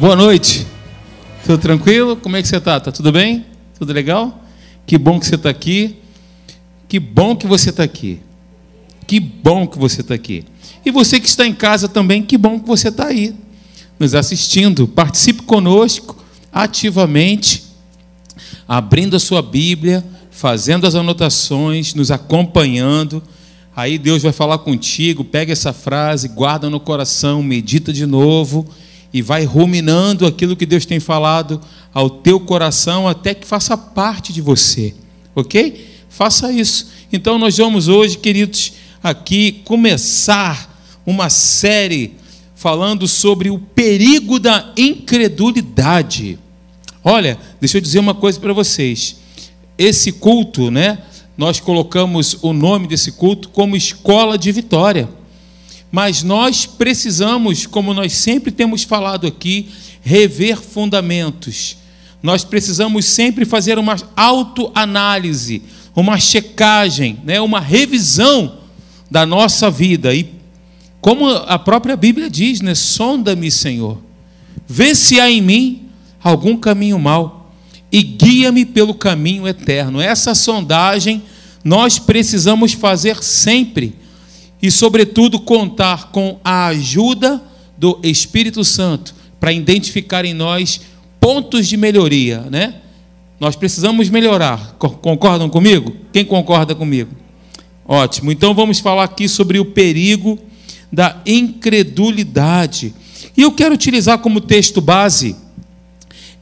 Boa noite. Tudo tranquilo? Como é que você está? Tá tudo bem? Tudo legal? Que bom que você está aqui. Que bom que você está aqui. Que bom que você está aqui. E você que está em casa também, que bom que você está aí, nos assistindo. Participe conosco ativamente, abrindo a sua Bíblia, fazendo as anotações, nos acompanhando. Aí Deus vai falar contigo, pega essa frase, guarda no coração, medita de novo e vai ruminando aquilo que Deus tem falado ao teu coração até que faça parte de você, ok? Faça isso. Então, nós vamos hoje, queridos, aqui começar uma série falando sobre o perigo da incredulidade. Olha, deixa eu dizer uma coisa para vocês. Esse culto, né? Nós colocamos o nome desse culto como Escola de Vitória. Mas nós precisamos, como nós sempre temos falado aqui, rever fundamentos. Nós precisamos sempre fazer uma autoanálise, uma checagem, né, uma revisão da nossa vida. E como a própria Bíblia diz, né, sonda-me, Senhor. Vê se há em mim algum caminho mau e guia-me pelo caminho eterno. Essa sondagem nós precisamos fazer sempre e, sobretudo, contar com a ajuda do Espírito Santo para identificar em nós pontos de melhoria, né? Nós precisamos melhorar. Concordam comigo? Quem concorda comigo? Ótimo. Então vamos falar aqui sobre o perigo da incredulidade. E eu quero utilizar como texto base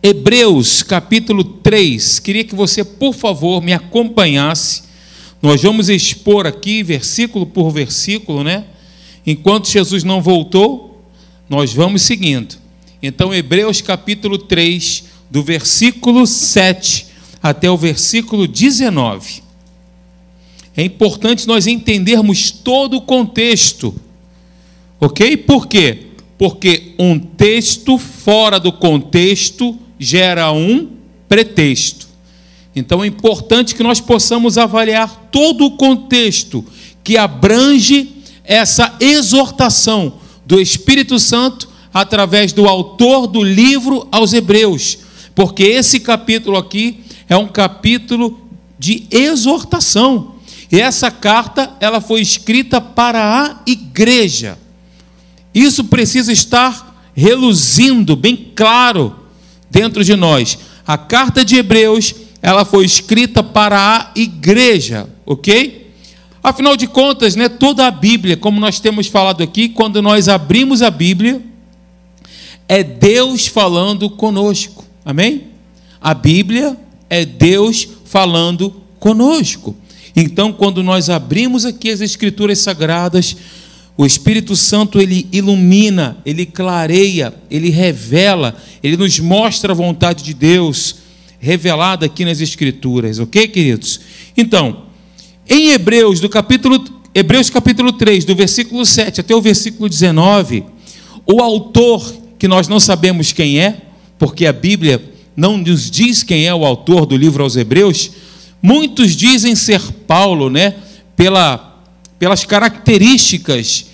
Hebreus capítulo 3. Queria que você, por favor, me acompanhasse nós vamos expor aqui, versículo por versículo, né? Enquanto Jesus não voltou, nós vamos seguindo. Então, Hebreus capítulo 3, do versículo 7 até o versículo 19. É importante nós entendermos todo o contexto, ok? Por quê? Porque um texto fora do contexto gera um pretexto. Então é importante que nós possamos avaliar todo o contexto que abrange essa exortação do Espírito Santo através do autor do livro aos Hebreus, porque esse capítulo aqui é um capítulo de exortação. E essa carta, ela foi escrita para a igreja. Isso precisa estar reluzindo bem claro dentro de nós. A carta de Hebreus ela foi escrita para a igreja, ok? Afinal de contas, né, toda a Bíblia, como nós temos falado aqui, quando nós abrimos a Bíblia, é Deus falando conosco, amém? A Bíblia é Deus falando conosco. Então, quando nós abrimos aqui as Escrituras Sagradas, o Espírito Santo ele ilumina, ele clareia, ele revela, ele nos mostra a vontade de Deus revelada aqui nas Escrituras, ok, queridos? Então, em Hebreus, do capítulo, Hebreus capítulo 3, do versículo 7 até o versículo 19, o autor, que nós não sabemos quem é, porque a Bíblia não nos diz quem é o autor do livro aos Hebreus, muitos dizem ser Paulo, né, pela, pelas características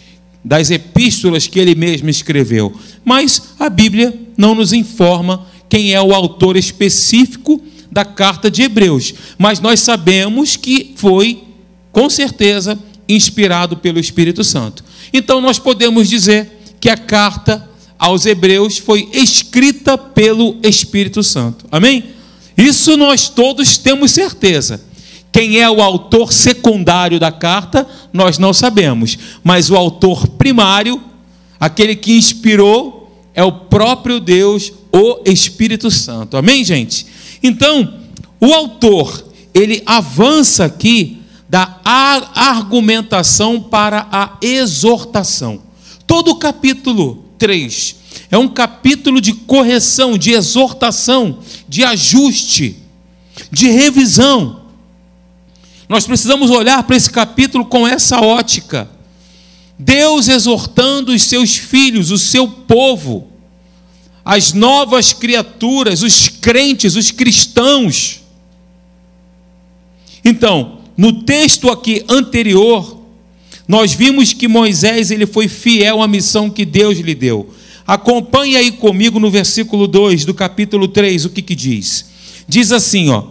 das epístolas que ele mesmo escreveu, mas a Bíblia não nos informa quem é o autor específico da carta de Hebreus, mas nós sabemos que foi, com certeza, inspirado pelo Espírito Santo. Então nós podemos dizer que a carta aos Hebreus foi escrita pelo Espírito Santo. Amém? Isso nós todos temos certeza. Quem é o autor secundário da carta, nós não sabemos, mas o autor primário, aquele que inspirou, é o próprio Deus, o Espírito Santo. Amém, gente? Então, o autor, ele avança aqui da argumentação para a exortação. Todo o capítulo 3 é um capítulo de correção, de exortação, de ajuste, de revisão. Nós precisamos olhar para esse capítulo com essa ótica. Deus exortando os seus filhos, o seu povo, as novas criaturas, os crentes, os cristãos. Então, no texto aqui anterior, nós vimos que Moisés ele foi fiel à missão que Deus lhe deu. Acompanhe aí comigo no versículo 2 do capítulo 3, o que, que diz? Diz assim, ó: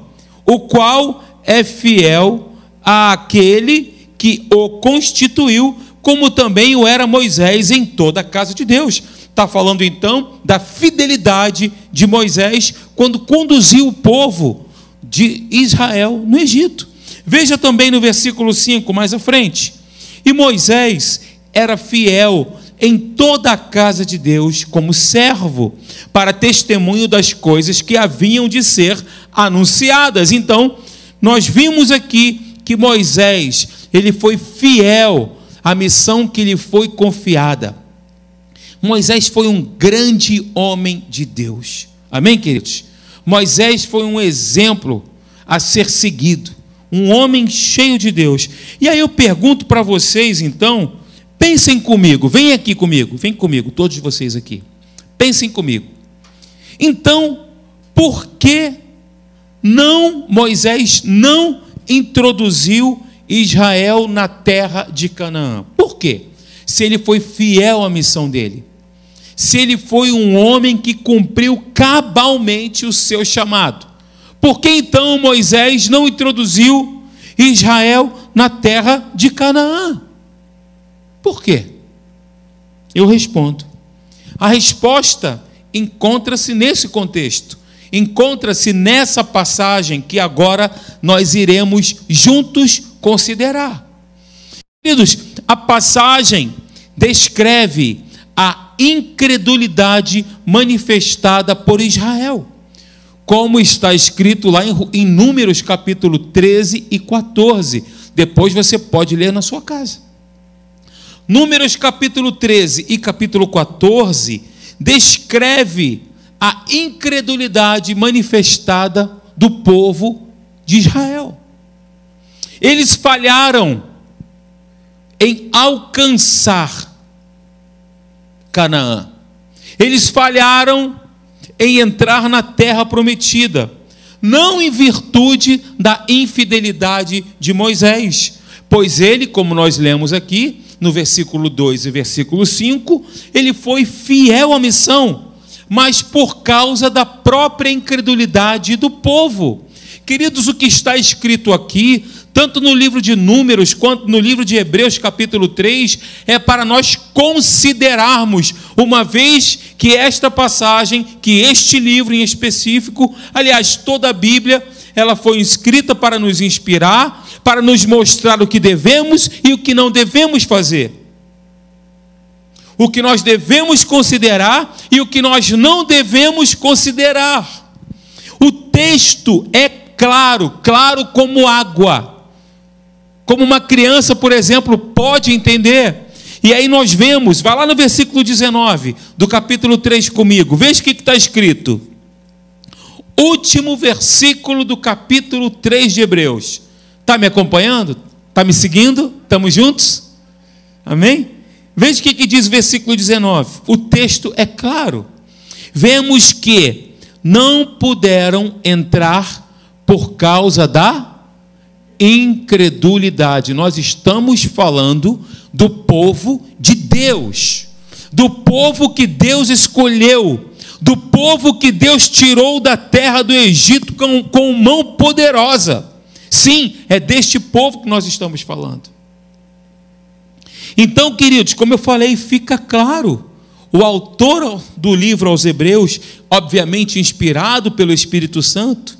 O qual é fiel àquele que o constituiu, como também o era Moisés em toda a casa de Deus. Está falando então da fidelidade de Moisés quando conduziu o povo de Israel no Egito. Veja também no versículo 5, mais à frente. E Moisés era fiel em toda a casa de Deus como servo, para testemunho das coisas que haviam de ser anunciadas. Então, nós vimos aqui que Moisés, ele foi fiel à missão que lhe foi confiada. Moisés foi um grande homem de Deus. Amém, queridos? Moisés foi um exemplo a ser seguido, um homem cheio de Deus. E aí eu pergunto para vocês, então, Pensem comigo, vem aqui comigo, vem comigo, todos vocês aqui. Pensem comigo. Então, por que não Moisés não introduziu Israel na terra de Canaã? Por quê? Se ele foi fiel à missão dele. Se ele foi um homem que cumpriu cabalmente o seu chamado. Por que então Moisés não introduziu Israel na terra de Canaã? Por quê? Eu respondo. A resposta encontra-se nesse contexto, encontra-se nessa passagem que agora nós iremos juntos considerar. Queridos, a passagem descreve a incredulidade manifestada por Israel, como está escrito lá em Números capítulo 13 e 14. Depois você pode ler na sua casa. Números capítulo 13 e capítulo 14 descreve a incredulidade manifestada do povo de Israel. Eles falharam em alcançar Canaã. Eles falharam em entrar na terra prometida, não em virtude da infidelidade de Moisés, pois ele, como nós lemos aqui, no versículo 2 e versículo 5, ele foi fiel à missão, mas por causa da própria incredulidade do povo. Queridos, o que está escrito aqui, tanto no livro de Números quanto no livro de Hebreus, capítulo 3, é para nós considerarmos, uma vez que esta passagem, que este livro em específico, aliás, toda a Bíblia, ela foi escrita para nos inspirar, para nos mostrar o que devemos e o que não devemos fazer. O que nós devemos considerar e o que nós não devemos considerar. O texto é claro, claro como água. Como uma criança, por exemplo, pode entender. E aí nós vemos, vai lá no versículo 19 do capítulo 3 comigo, veja o que está escrito último versículo do capítulo 3 de Hebreus. Está me acompanhando? Está me seguindo? Estamos juntos? Amém? Veja o que, que diz o versículo 19. O texto é claro. Vemos que não puderam entrar por causa da incredulidade. Nós estamos falando do povo de Deus, do povo que Deus escolheu do povo que Deus tirou da terra do Egito com, com mão poderosa. Sim, é deste povo que nós estamos falando. Então, queridos, como eu falei, fica claro. O autor do livro aos Hebreus, obviamente inspirado pelo Espírito Santo,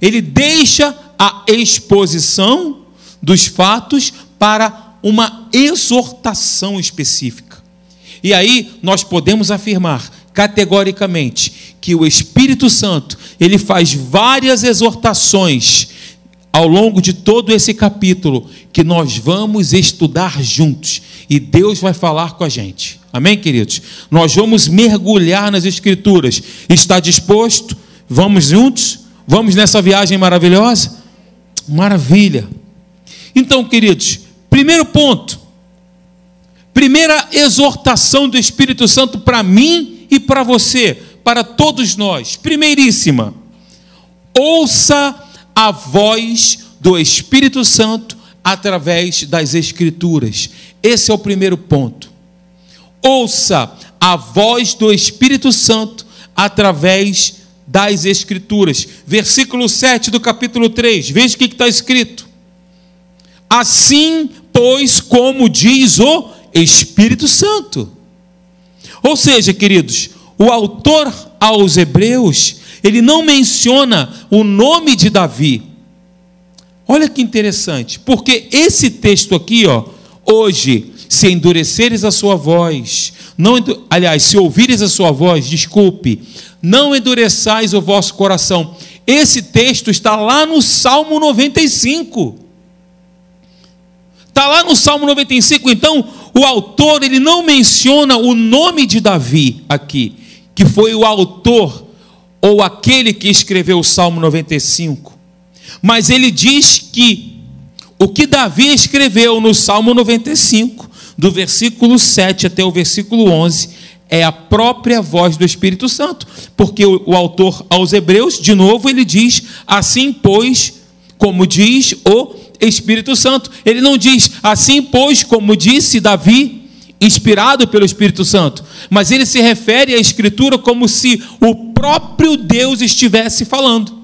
ele deixa a exposição dos fatos para uma exortação específica. E aí nós podemos afirmar categoricamente que o Espírito Santo, ele faz várias exortações ao longo de todo esse capítulo que nós vamos estudar juntos e Deus vai falar com a gente. Amém, queridos? Nós vamos mergulhar nas escrituras. Está disposto? Vamos juntos? Vamos nessa viagem maravilhosa? Maravilha. Então, queridos, primeiro ponto, primeira exortação do Espírito Santo para mim e para você, para todos nós. Primeiríssima, ouça a voz do Espírito Santo através das Escrituras. Esse é o primeiro ponto. Ouça a voz do Espírito Santo através das Escrituras. Versículo 7 do capítulo 3, veja o que está escrito. Assim, pois, como diz o Espírito Santo. Ou seja, queridos, o autor aos Hebreus, ele não menciona o nome de Davi. Olha que interessante, porque esse texto aqui, ó, hoje, se endureceres a sua voz, não, aliás, se ouvires a sua voz, desculpe, não endureçais o vosso coração. Esse texto está lá no Salmo 95. Está lá no Salmo 95, então o autor ele não menciona o nome de Davi aqui, que foi o autor ou aquele que escreveu o Salmo 95. Mas ele diz que o que Davi escreveu no Salmo 95, do versículo 7 até o versículo 11, é a própria voz do Espírito Santo, porque o, o autor aos Hebreus, de novo, ele diz: assim, pois, como diz o Espírito Santo. Ele não diz assim, pois, como disse Davi, inspirado pelo Espírito Santo, mas ele se refere à Escritura como se o próprio Deus estivesse falando.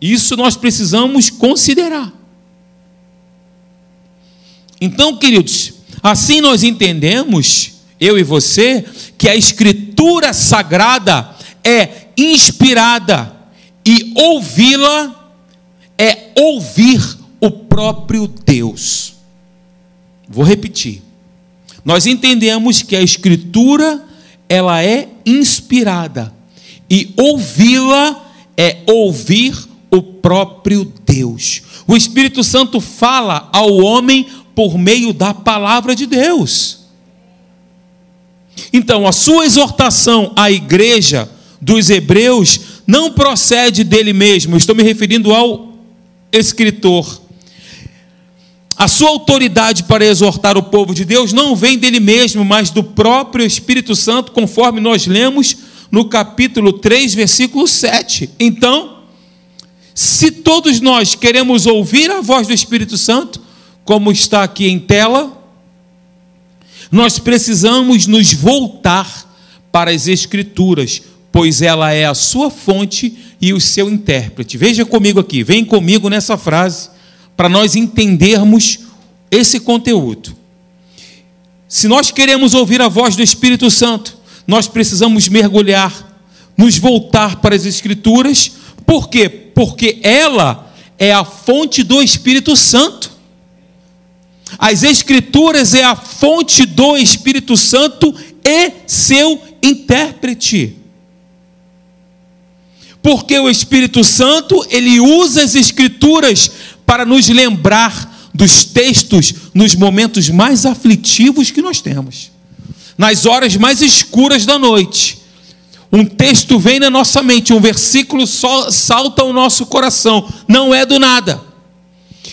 Isso nós precisamos considerar. Então, queridos, assim nós entendemos, eu e você, que a Escritura sagrada é inspirada e ouvi-la é ouvir o próprio Deus. Vou repetir. Nós entendemos que a escritura ela é inspirada e ouvi-la é ouvir o próprio Deus. O Espírito Santo fala ao homem por meio da palavra de Deus. Então, a sua exortação à igreja dos hebreus não procede dele mesmo, estou me referindo ao escritor. A sua autoridade para exortar o povo de Deus não vem dele mesmo, mas do próprio Espírito Santo, conforme nós lemos no capítulo 3, versículo 7. Então, se todos nós queremos ouvir a voz do Espírito Santo, como está aqui em tela, nós precisamos nos voltar para as Escrituras, pois ela é a sua fonte e o seu intérprete. Veja comigo aqui, vem comigo nessa frase, para nós entendermos esse conteúdo. Se nós queremos ouvir a voz do Espírito Santo, nós precisamos mergulhar, nos voltar para as Escrituras, por quê? Porque ela é a fonte do Espírito Santo. As Escrituras é a fonte do Espírito Santo e seu intérprete. Porque o Espírito Santo, ele usa as escrituras para nos lembrar dos textos nos momentos mais aflitivos que nós temos. Nas horas mais escuras da noite. Um texto vem na nossa mente, um versículo só salta ao nosso coração, não é do nada.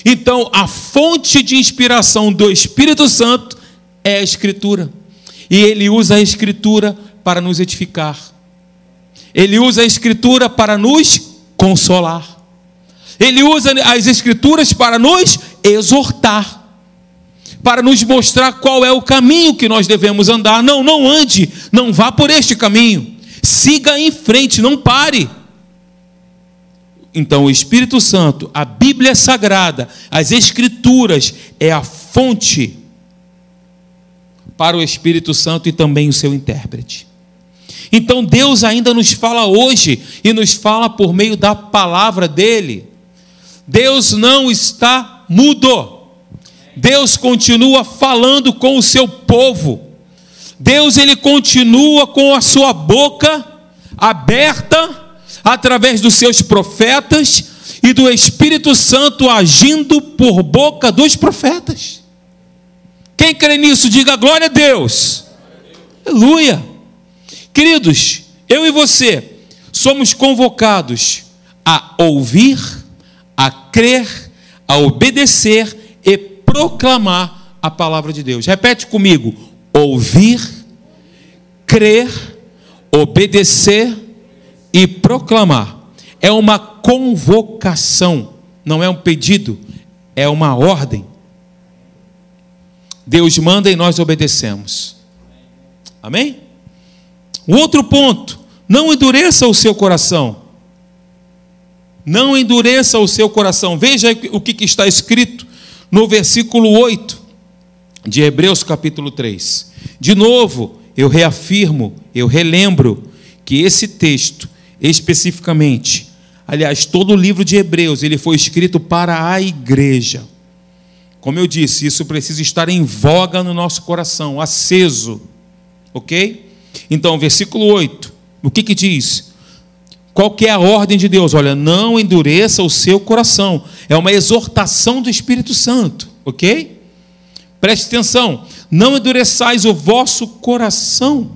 Então, a fonte de inspiração do Espírito Santo é a Escritura. E ele usa a Escritura para nos edificar ele usa a Escritura para nos consolar. Ele usa as Escrituras para nos exortar, para nos mostrar qual é o caminho que nós devemos andar. Não, não ande, não vá por este caminho. Siga em frente, não pare. Então, o Espírito Santo, a Bíblia Sagrada, as Escrituras, é a fonte para o Espírito Santo e também o seu intérprete. Então Deus ainda nos fala hoje e nos fala por meio da palavra dele. Deus não está mudo. Deus continua falando com o seu povo. Deus ele continua com a sua boca aberta através dos seus profetas e do Espírito Santo agindo por boca dos profetas. Quem crê nisso, diga glória a Deus. Aleluia. Queridos, eu e você somos convocados a ouvir, a crer, a obedecer e proclamar a palavra de Deus. Repete comigo: ouvir, crer, obedecer e proclamar. É uma convocação, não é um pedido, é uma ordem. Deus manda e nós obedecemos. Amém? O outro ponto, não endureça o seu coração. Não endureça o seu coração. Veja o que está escrito no versículo 8 de Hebreus capítulo 3. De novo, eu reafirmo, eu relembro que esse texto, especificamente, aliás, todo o livro de Hebreus, ele foi escrito para a igreja. Como eu disse, isso precisa estar em voga no nosso coração, aceso. OK? Então, versículo 8, o que que diz? Qual que é a ordem de Deus? Olha, não endureça o seu coração. É uma exortação do Espírito Santo, ok? Preste atenção. Não endureçais o vosso coração,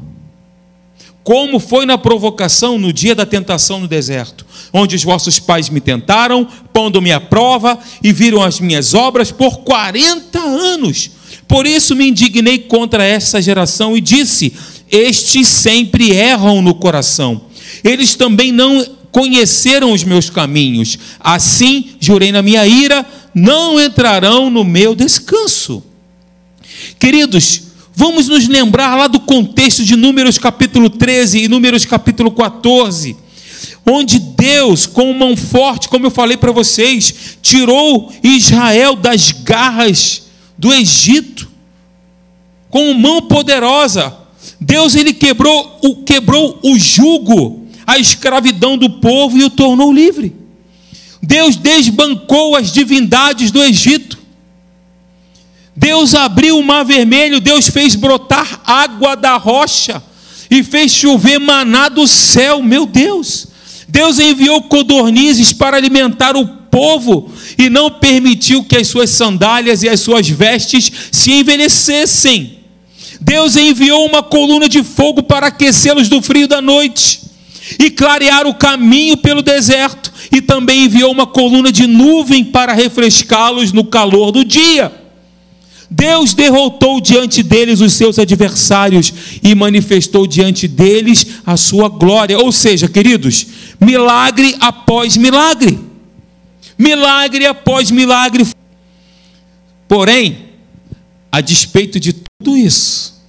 como foi na provocação no dia da tentação no deserto, onde os vossos pais me tentaram, pondo-me à prova e viram as minhas obras por 40 anos. Por isso me indignei contra essa geração e disse: Estes sempre erram no coração eles também não conheceram os meus caminhos. Assim, jurei na minha ira, não entrarão no meu descanso. Queridos, vamos nos lembrar lá do contexto de Números capítulo 13 e Números capítulo 14, onde Deus, com mão forte, como eu falei para vocês, tirou Israel das garras do Egito, com mão poderosa. Deus ele quebrou o quebrou o jugo a escravidão do povo e o tornou livre. Deus desbancou as divindades do Egito. Deus abriu o mar vermelho, Deus fez brotar água da rocha e fez chover maná do céu, meu Deus. Deus enviou codornizes para alimentar o povo e não permitiu que as suas sandálias e as suas vestes se envelhecessem. Deus enviou uma coluna de fogo para aquecê-los do frio da noite e clarear o caminho pelo deserto, e também enviou uma coluna de nuvem para refrescá-los no calor do dia. Deus derrotou diante deles os seus adversários e manifestou diante deles a sua glória. Ou seja, queridos, milagre após milagre. Milagre após milagre. Porém, a despeito de tudo isso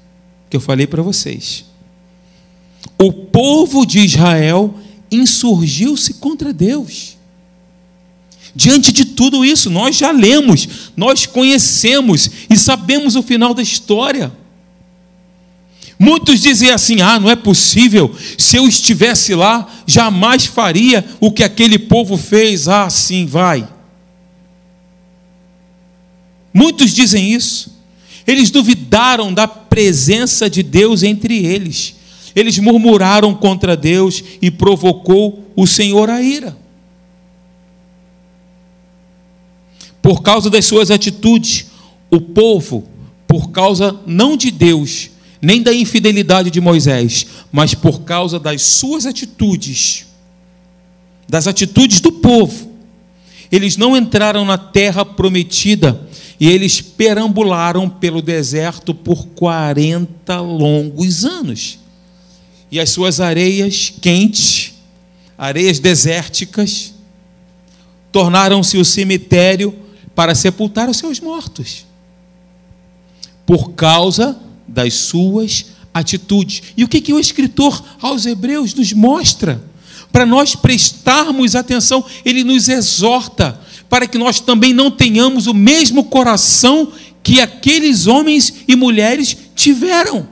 que eu falei para vocês, o povo de Israel insurgiu-se contra Deus. Diante de tudo isso, nós já lemos, nós conhecemos e sabemos o final da história. Muitos dizem assim: ah, não é possível, se eu estivesse lá, jamais faria o que aquele povo fez. Ah, sim, vai. Muitos dizem isso. Eles duvidaram da presença de Deus entre eles. Eles murmuraram contra Deus e provocou o Senhor a ira. Por causa das suas atitudes, o povo, por causa não de Deus, nem da infidelidade de Moisés, mas por causa das suas atitudes, das atitudes do povo, eles não entraram na terra prometida e eles perambularam pelo deserto por 40 longos anos. E as suas areias quentes, areias desérticas, tornaram-se o cemitério para sepultar os seus mortos, por causa das suas atitudes. E o que, que o escritor aos Hebreus nos mostra? Para nós prestarmos atenção, ele nos exorta para que nós também não tenhamos o mesmo coração que aqueles homens e mulheres tiveram.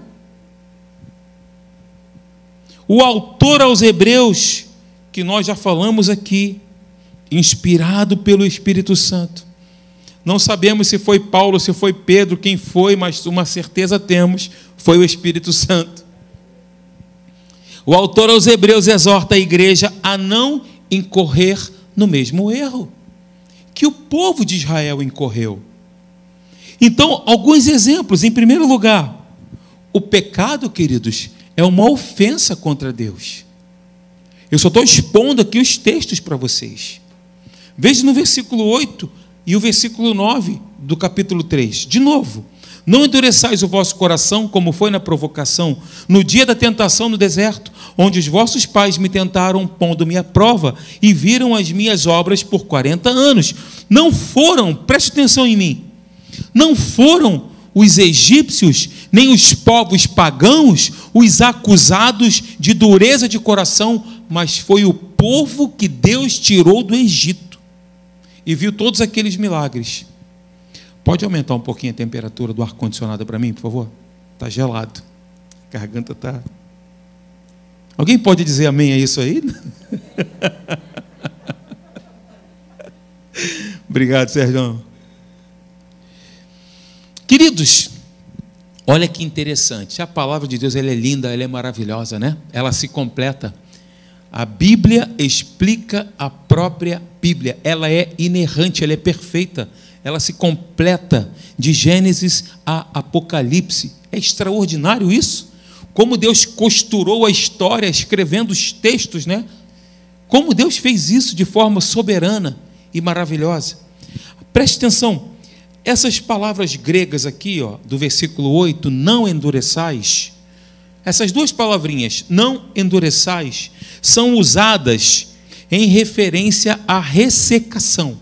O autor aos Hebreus, que nós já falamos aqui, inspirado pelo Espírito Santo. Não sabemos se foi Paulo, se foi Pedro, quem foi, mas uma certeza temos: foi o Espírito Santo. O autor aos Hebreus exorta a igreja a não incorrer no mesmo erro que o povo de Israel incorreu. Então, alguns exemplos. Em primeiro lugar, o pecado, queridos, é uma ofensa contra Deus. Eu só estou expondo aqui os textos para vocês. Veja no versículo 8 e o versículo 9 do capítulo 3. De novo. Não endureçais o vosso coração, como foi na provocação, no dia da tentação no deserto, onde os vossos pais me tentaram, pondo-me à prova, e viram as minhas obras por 40 anos. Não foram, preste atenção em mim, não foram os egípcios, nem os povos pagãos, os acusados de dureza de coração, mas foi o povo que Deus tirou do Egito e viu todos aqueles milagres. Pode aumentar um pouquinho a temperatura do ar-condicionado para mim, por favor? Está gelado. A garganta está. Alguém pode dizer amém a isso aí? Obrigado, Sérgio. Queridos, olha que interessante. A palavra de Deus ela é linda, ela é maravilhosa, né? Ela se completa. A Bíblia explica a própria Bíblia. Ela é inerrante, ela é perfeita. Ela se completa de Gênesis a Apocalipse. É extraordinário isso. Como Deus costurou a história escrevendo os textos, né? Como Deus fez isso de forma soberana e maravilhosa. Preste atenção. Essas palavras gregas aqui, ó, do versículo 8, não endureçais, essas duas palavrinhas, não endureçais, são usadas em referência à ressecação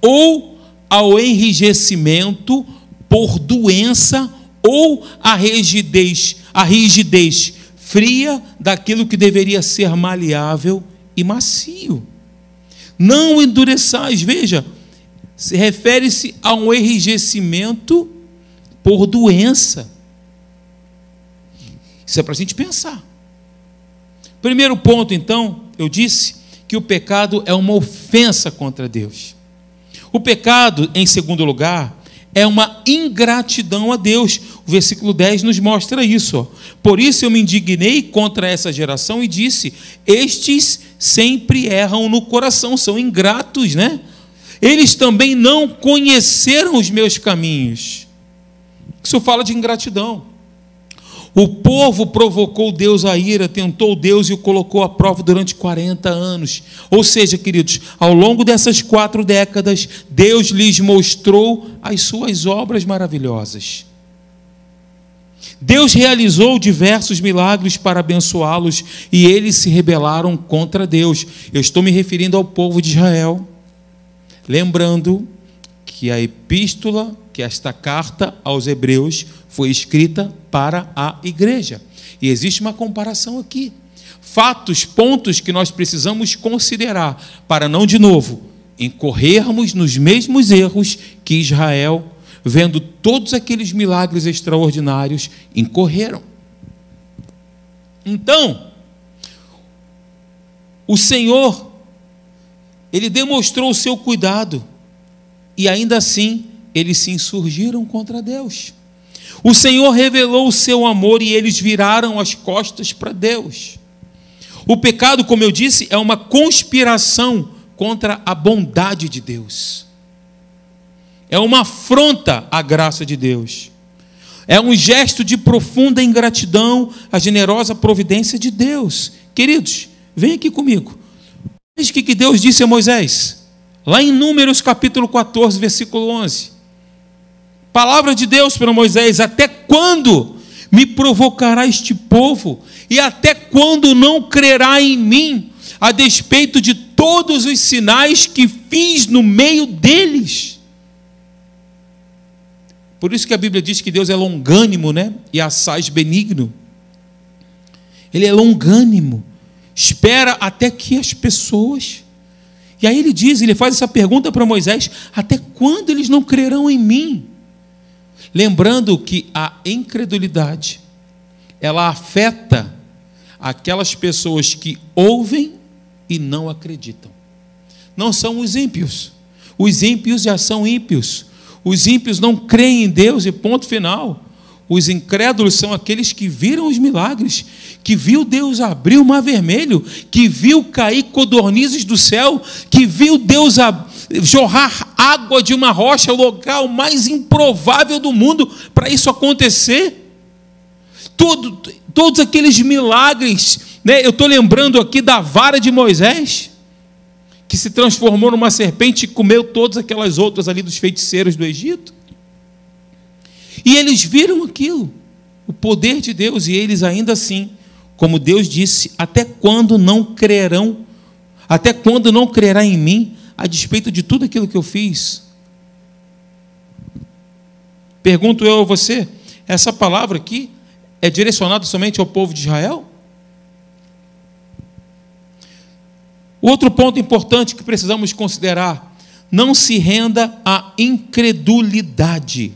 ou ao enrijecimento por doença ou a rigidez, a rigidez fria daquilo que deveria ser maleável e macio. Não endureçais, veja, se refere-se a um enrijecimento por doença. Isso é para a gente pensar. Primeiro ponto, então, eu disse que o pecado é uma ofensa contra Deus. O pecado, em segundo lugar, é uma ingratidão a Deus. O versículo 10 nos mostra isso. Por isso eu me indignei contra essa geração e disse: Estes sempre erram no coração, são ingratos, né? Eles também não conheceram os meus caminhos. Isso fala de ingratidão. O povo provocou Deus a ira, tentou Deus e o colocou à prova durante 40 anos. Ou seja, queridos, ao longo dessas quatro décadas, Deus lhes mostrou as suas obras maravilhosas. Deus realizou diversos milagres para abençoá-los e eles se rebelaram contra Deus. Eu estou me referindo ao povo de Israel. Lembrando que a epístola, que esta carta aos Hebreus, foi escrita para a igreja. E existe uma comparação aqui. Fatos, pontos que nós precisamos considerar para não, de novo, incorrermos nos mesmos erros que Israel, vendo todos aqueles milagres extraordinários, incorreram. Então, o Senhor, Ele demonstrou o seu cuidado, e ainda assim, eles se insurgiram contra Deus. O Senhor revelou o seu amor e eles viraram as costas para Deus. O pecado, como eu disse, é uma conspiração contra a bondade de Deus. É uma afronta à graça de Deus. É um gesto de profunda ingratidão à generosa providência de Deus. Queridos, vem aqui comigo. Veja o que Deus disse a Moisés, lá em Números capítulo 14, versículo 11. Palavra de Deus para Moisés: Até quando me provocará este povo? E até quando não crerá em mim, a despeito de todos os sinais que fiz no meio deles? Por isso que a Bíblia diz que Deus é longânimo, né? E assaz benigno. Ele é longânimo. Espera até que as pessoas. E aí ele diz, ele faz essa pergunta para Moisés: até quando eles não crerão em mim? Lembrando que a incredulidade ela afeta aquelas pessoas que ouvem e não acreditam. Não são os ímpios. Os ímpios já são ímpios. Os ímpios não creem em Deus e ponto final. Os incrédulos são aqueles que viram os milagres, que viu Deus abrir o mar vermelho, que viu cair codornizes do céu, que viu Deus jorrar água de uma rocha, o local mais improvável do mundo para isso acontecer. Todo, todos aqueles milagres, né? eu estou lembrando aqui da vara de Moisés, que se transformou numa serpente e comeu todas aquelas outras ali dos feiticeiros do Egito. E eles viram aquilo, o poder de Deus, e eles ainda assim, como Deus disse, até quando não crerão, até quando não crerá em mim, a despeito de tudo aquilo que eu fiz? Pergunto eu a você, essa palavra aqui é direcionado somente ao povo de Israel? Outro ponto importante que precisamos considerar: não se renda à incredulidade.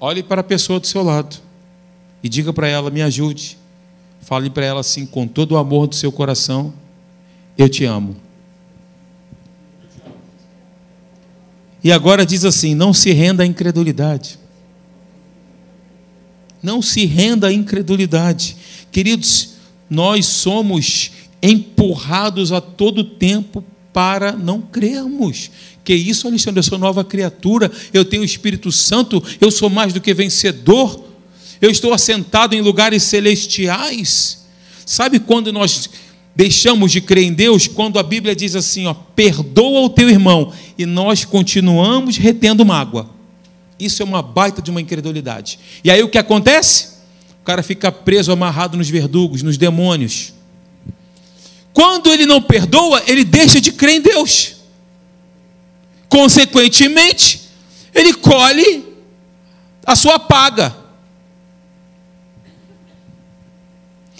Olhe para a pessoa do seu lado e diga para ela: me ajude. Fale para ela assim, com todo o amor do seu coração: eu te amo. E agora diz assim: não se renda à incredulidade. Não se renda à incredulidade. Queridos, nós somos empurrados a todo tempo para não crermos. Que isso, Alexandre, eu sou nova criatura, eu tenho o Espírito Santo, eu sou mais do que vencedor, eu estou assentado em lugares celestiais. Sabe quando nós deixamos de crer em Deus? Quando a Bíblia diz assim, ó, perdoa o teu irmão, e nós continuamos retendo mágoa. Isso é uma baita de uma incredulidade. E aí o que acontece? O cara fica preso, amarrado nos verdugos, nos demônios. Quando ele não perdoa, ele deixa de crer em Deus. Consequentemente, ele colhe a sua paga.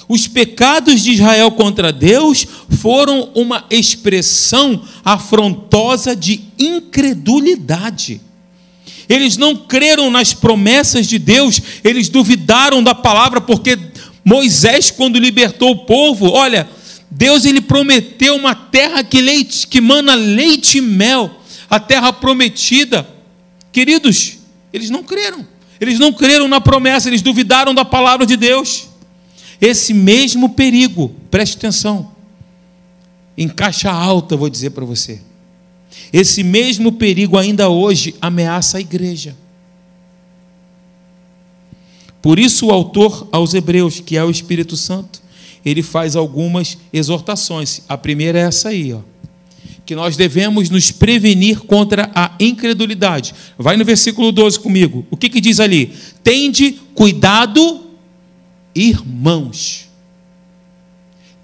Os pecados de Israel contra Deus foram uma expressão afrontosa de incredulidade. Eles não creram nas promessas de Deus, eles duvidaram da palavra, porque Moisés, quando libertou o povo, olha, Deus ele prometeu uma terra que, leite, que mana leite e mel, a terra prometida. Queridos, eles não creram. Eles não creram na promessa, eles duvidaram da palavra de Deus. Esse mesmo perigo, preste atenção, em caixa alta, vou dizer para você. Esse mesmo perigo ainda hoje ameaça a igreja. Por isso, o autor aos Hebreus, que é o Espírito Santo, ele faz algumas exortações. A primeira é essa aí, ó. Que nós devemos nos prevenir contra a incredulidade. Vai no versículo 12 comigo. O que, que diz ali? Tende cuidado, irmãos.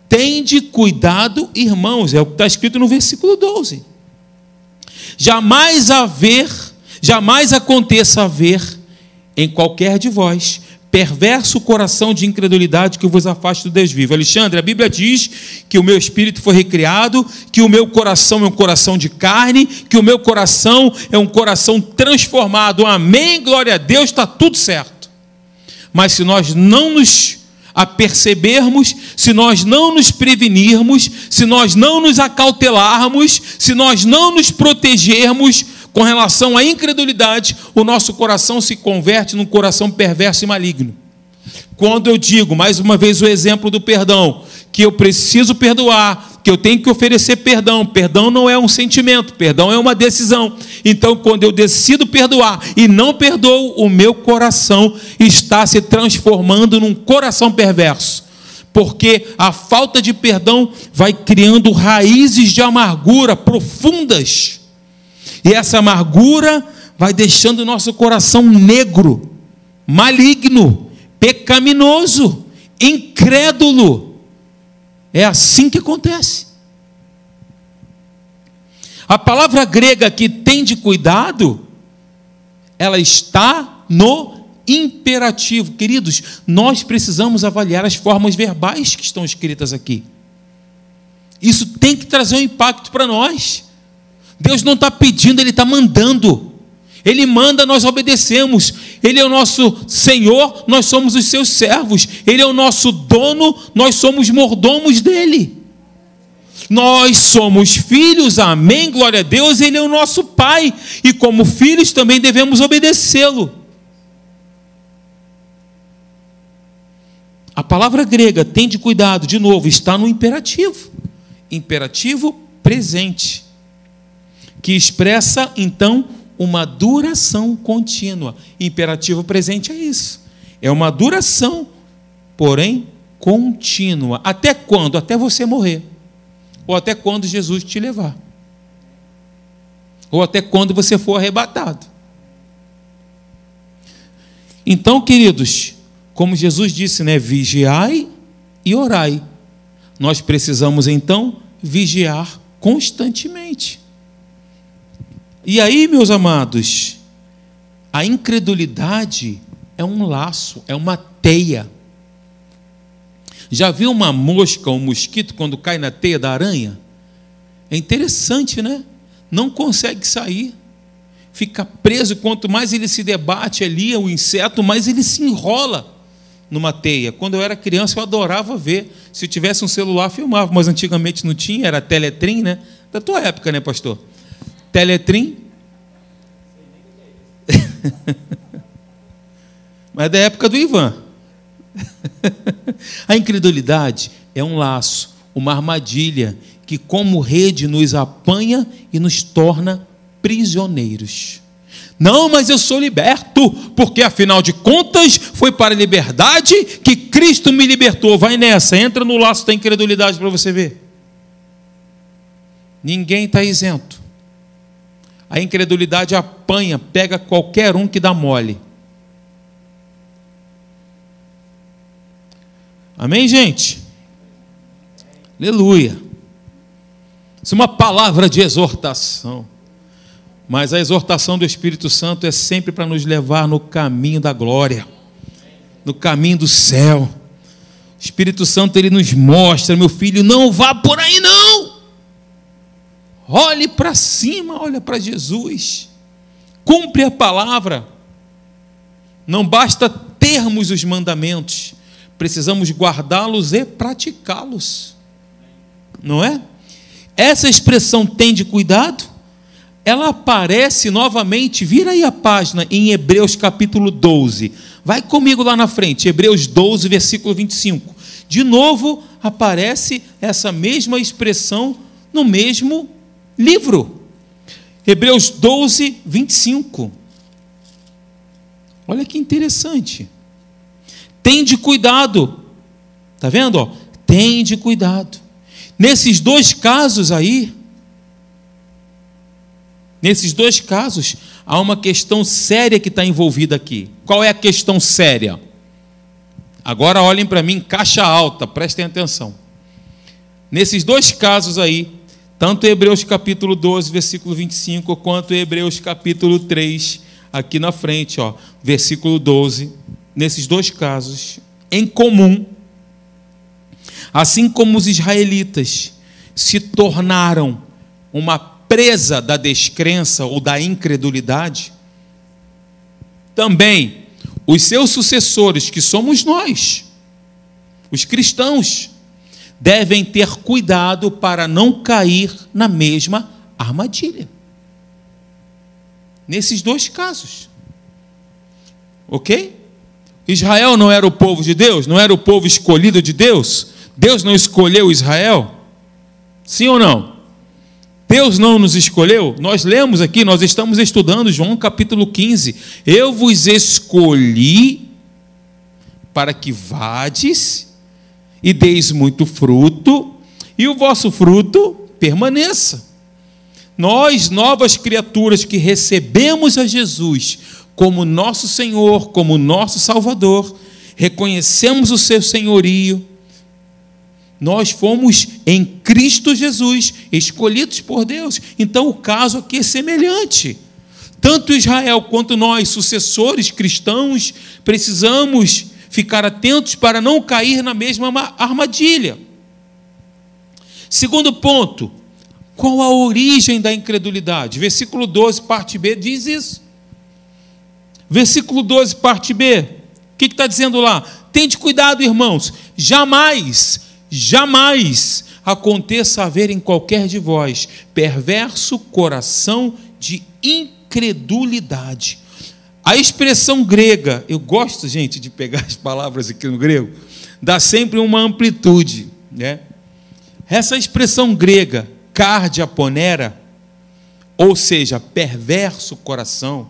Tende cuidado, irmãos. É o que está escrito no versículo 12. Jamais haver, jamais aconteça haver em qualquer de vós perverso coração de incredulidade que vos afaste do Deus vivo. Alexandre, a Bíblia diz que o meu espírito foi recriado, que o meu coração é um coração de carne, que o meu coração é um coração transformado. Amém, glória a Deus, está tudo certo. Mas se nós não nos apercebermos, se nós não nos prevenirmos, se nós não nos acautelarmos, se nós não nos protegermos, com relação à incredulidade, o nosso coração se converte num coração perverso e maligno. Quando eu digo, mais uma vez, o exemplo do perdão, que eu preciso perdoar, que eu tenho que oferecer perdão. Perdão não é um sentimento, perdão é uma decisão. Então, quando eu decido perdoar e não perdoo, o meu coração está se transformando num coração perverso. Porque a falta de perdão vai criando raízes de amargura profundas e essa amargura vai deixando o nosso coração negro, maligno, pecaminoso, incrédulo. É assim que acontece. A palavra grega que tem de cuidado, ela está no imperativo. Queridos, nós precisamos avaliar as formas verbais que estão escritas aqui. Isso tem que trazer um impacto para nós. Deus não está pedindo, Ele está mandando. Ele manda, nós obedecemos. Ele é o nosso Senhor, nós somos os seus servos. Ele é o nosso dono, nós somos mordomos dele. Nós somos filhos, amém, glória a Deus, Ele é o nosso Pai, e como filhos também devemos obedecê-lo. A palavra grega, tem de cuidado, de novo, está no imperativo. Imperativo presente que expressa então uma duração contínua. Imperativo presente é isso. É uma duração, porém contínua. Até quando? Até você morrer. Ou até quando Jesus te levar. Ou até quando você for arrebatado. Então, queridos, como Jesus disse, né, vigiai e orai. Nós precisamos então vigiar constantemente. E aí, meus amados, a incredulidade é um laço, é uma teia. Já viu uma mosca um mosquito quando cai na teia da aranha? É interessante, né? Não consegue sair. Fica preso, quanto mais ele se debate ali, o inseto, mais ele se enrola numa teia. Quando eu era criança, eu adorava ver. Se eu tivesse um celular, filmava, mas antigamente não tinha, era Teletrim, né? Da tua época, né, pastor? Teletrim. mas é da época do Ivan. A incredulidade é um laço, uma armadilha que, como rede, nos apanha e nos torna prisioneiros. Não, mas eu sou liberto, porque afinal de contas foi para a liberdade que Cristo me libertou. Vai nessa, entra no laço da incredulidade para você ver. Ninguém está isento. A incredulidade apanha, pega qualquer um que dá mole. Amém, gente? Aleluia. Isso é uma palavra de exortação. Mas a exortação do Espírito Santo é sempre para nos levar no caminho da glória, no caminho do céu. O Espírito Santo ele nos mostra, meu filho, não vá por aí não. Olhe para cima, olha para Jesus. Cumpre a palavra. Não basta termos os mandamentos, precisamos guardá-los e praticá-los. Não é? Essa expressão tem de cuidado, ela aparece novamente, vira aí a página em Hebreus capítulo 12. Vai comigo lá na frente, Hebreus 12, versículo 25. De novo aparece essa mesma expressão no mesmo livro. Hebreus 12, 25. Olha que interessante. Tende cuidado. Está vendo? Ó? Tende cuidado. Nesses dois casos aí, nesses dois casos, há uma questão séria que está envolvida aqui. Qual é a questão séria? Agora olhem para mim, caixa alta, prestem atenção. Nesses dois casos aí, tanto Hebreus capítulo 12, versículo 25, quanto Hebreus capítulo 3, aqui na frente, ó, versículo 12, nesses dois casos, em comum, Assim como os israelitas se tornaram uma presa da descrença ou da incredulidade, também os seus sucessores, que somos nós, os cristãos, devem ter cuidado para não cair na mesma armadilha. Nesses dois casos. Ok? Israel não era o povo de Deus, não era o povo escolhido de Deus, Deus não escolheu Israel? Sim ou não? Deus não nos escolheu? Nós lemos aqui, nós estamos estudando João capítulo 15. Eu vos escolhi para que vades e deis muito fruto, e o vosso fruto permaneça. Nós, novas criaturas que recebemos a Jesus como nosso Senhor, como nosso Salvador, reconhecemos o seu senhorio, nós fomos em Cristo Jesus, escolhidos por Deus. Então o caso aqui é semelhante. Tanto Israel quanto nós, sucessores cristãos, precisamos ficar atentos para não cair na mesma armadilha. Segundo ponto, qual a origem da incredulidade? Versículo 12, parte B, diz isso. Versículo 12, parte B, o que está dizendo lá? Tente cuidado, irmãos, jamais jamais aconteça haver em qualquer de vós perverso coração de incredulidade. A expressão grega, eu gosto, gente, de pegar as palavras aqui no grego, dá sempre uma amplitude, né? Essa expressão grega, cardiaponera, ou seja, perverso coração,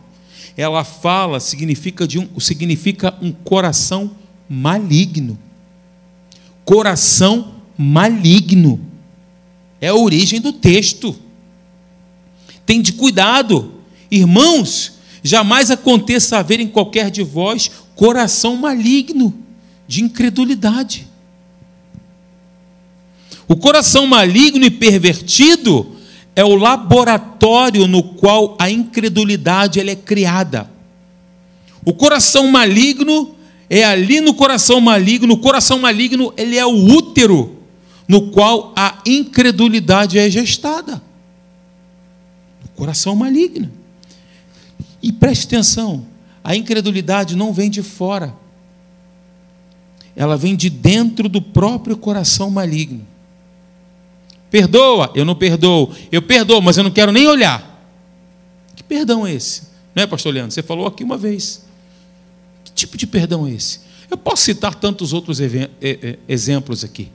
ela fala, significa, de um, significa um coração maligno coração maligno. É a origem do texto. Tem de cuidado, irmãos, jamais aconteça haver em qualquer de vós coração maligno de incredulidade. O coração maligno e pervertido é o laboratório no qual a incredulidade ela é criada. O coração maligno é ali no coração maligno. O coração maligno ele é o útero no qual a incredulidade é gestada. O coração maligno. E preste atenção, a incredulidade não vem de fora. Ela vem de dentro do próprio coração maligno. Perdoa, eu não perdoo. Eu perdoo, mas eu não quero nem olhar. Que perdão é esse? Não é, pastor Leandro? Você falou aqui uma vez. Que tipo de perdão é esse? Eu posso citar tantos outros exemplos aqui.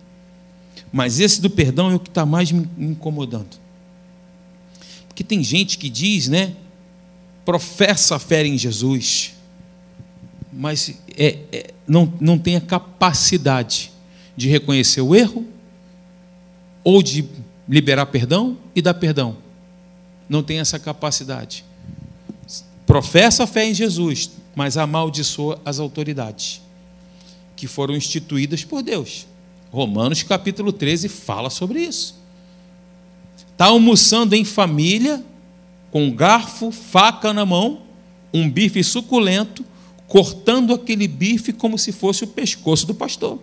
Mas esse do perdão é o que está mais me incomodando. Porque tem gente que diz, né? Professa a fé em Jesus, mas é, é, não, não tem a capacidade de reconhecer o erro, ou de liberar perdão e dar perdão. Não tem essa capacidade. Professa a fé em Jesus, mas amaldiçoa as autoridades que foram instituídas por Deus. Romanos capítulo 13 fala sobre isso. Está almoçando em família, com garfo, faca na mão, um bife suculento, cortando aquele bife como se fosse o pescoço do pastor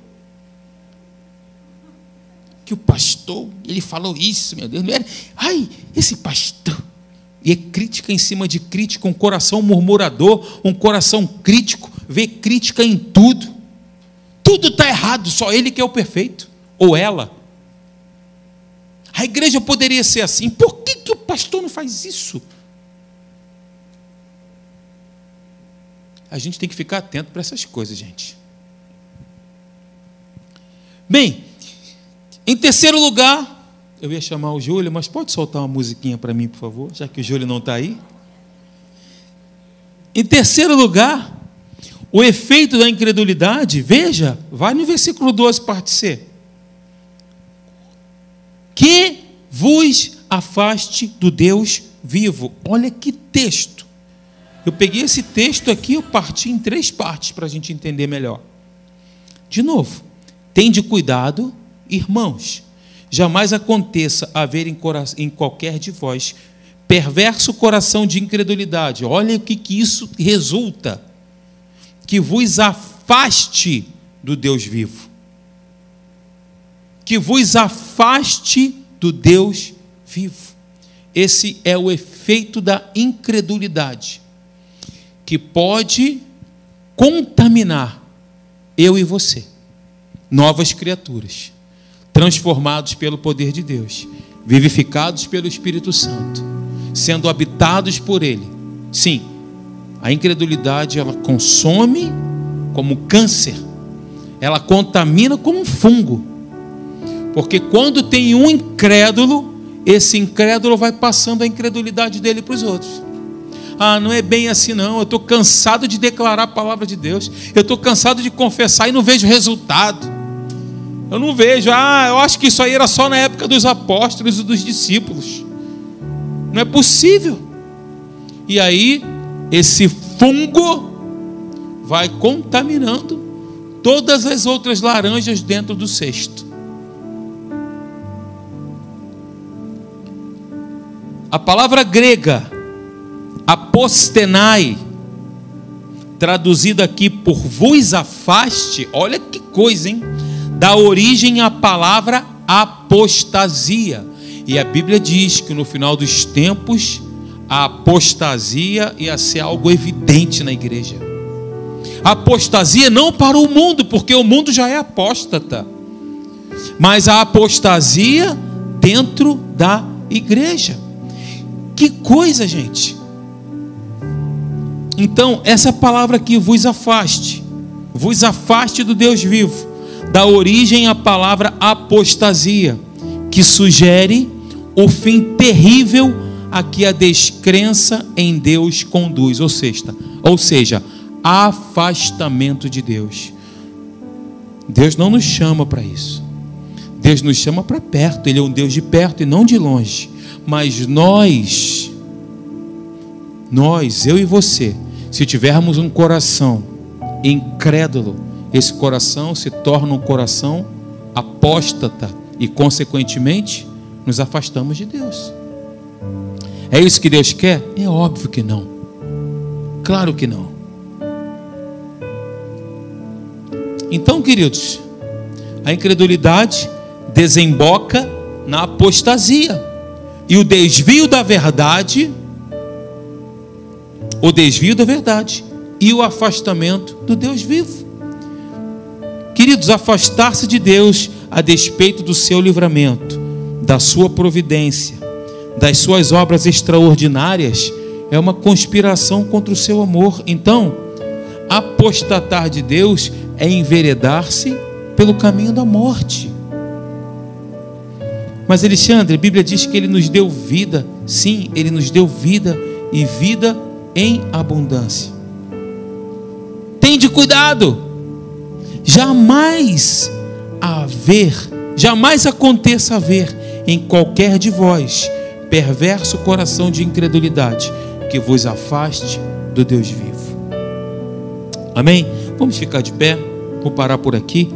que o pastor, ele falou isso, meu Deus, não era, ai, esse pastor. E é crítica em cima de crítica, um coração murmurador, um coração crítico, vê crítica em tudo. Tudo está errado, só ele que é o perfeito, ou ela. A igreja poderia ser assim, por que, que o pastor não faz isso? A gente tem que ficar atento para essas coisas, gente. Bem, em terceiro lugar, eu ia chamar o Júlio, mas pode soltar uma musiquinha para mim, por favor, já que o Júlio não está aí. Em terceiro lugar, o efeito da incredulidade, veja, vai no versículo 12, parte C. Que vos afaste do Deus vivo. Olha que texto. Eu peguei esse texto aqui, eu parti em três partes para a gente entender melhor. De novo, tende cuidado Irmãos, jamais aconteça haver em, qualquer de vós perverso coração de incredulidade. Olha o que, que isso resulta: que vos afaste do Deus vivo. Que vos afaste do Deus vivo. Esse é o efeito da incredulidade, que pode contaminar eu e você, novas criaturas transformados pelo poder de Deus, vivificados pelo Espírito Santo, sendo habitados por Ele. Sim, a incredulidade ela consome como câncer, ela contamina como um fungo, porque quando tem um incrédulo, esse incrédulo vai passando a incredulidade dele para os outros. Ah, não é bem assim não. Eu estou cansado de declarar a palavra de Deus. Eu estou cansado de confessar e não vejo resultado. Eu não vejo, ah, eu acho que isso aí era só na época dos apóstolos e dos discípulos. Não é possível. E aí, esse fungo vai contaminando todas as outras laranjas dentro do cesto. A palavra grega, apostenai, traduzida aqui por vos afaste, olha que coisa, hein? dá origem à palavra apostasia. E a Bíblia diz que no final dos tempos a apostasia ia ser algo evidente na igreja. A apostasia não para o mundo, porque o mundo já é apóstata, mas a apostasia dentro da igreja. Que coisa, gente! Então, essa palavra aqui, vos afaste, vos afaste do Deus vivo dá origem à palavra apostasia, que sugere o fim terrível a que a descrença em Deus conduz, ou seja, ou seja, afastamento de Deus. Deus não nos chama para isso. Deus nos chama para perto, Ele é um Deus de perto e não de longe. Mas nós, nós, eu e você, se tivermos um coração incrédulo, esse coração se torna um coração apóstata e, consequentemente, nos afastamos de Deus. É isso que Deus quer? É óbvio que não. Claro que não. Então, queridos, a incredulidade desemboca na apostasia. E o desvio da verdade, o desvio da verdade e o afastamento do Deus vivo. Queridos, afastar-se de Deus a despeito do seu livramento, da sua providência, das suas obras extraordinárias, é uma conspiração contra o seu amor. Então, apostatar de Deus é enveredar-se pelo caminho da morte. Mas Alexandre, a Bíblia diz que ele nos deu vida. Sim, ele nos deu vida e vida em abundância. Tende cuidado. Jamais haver, jamais aconteça haver em qualquer de vós perverso coração de incredulidade que vos afaste do Deus vivo. Amém? Vamos ficar de pé, vou parar por aqui.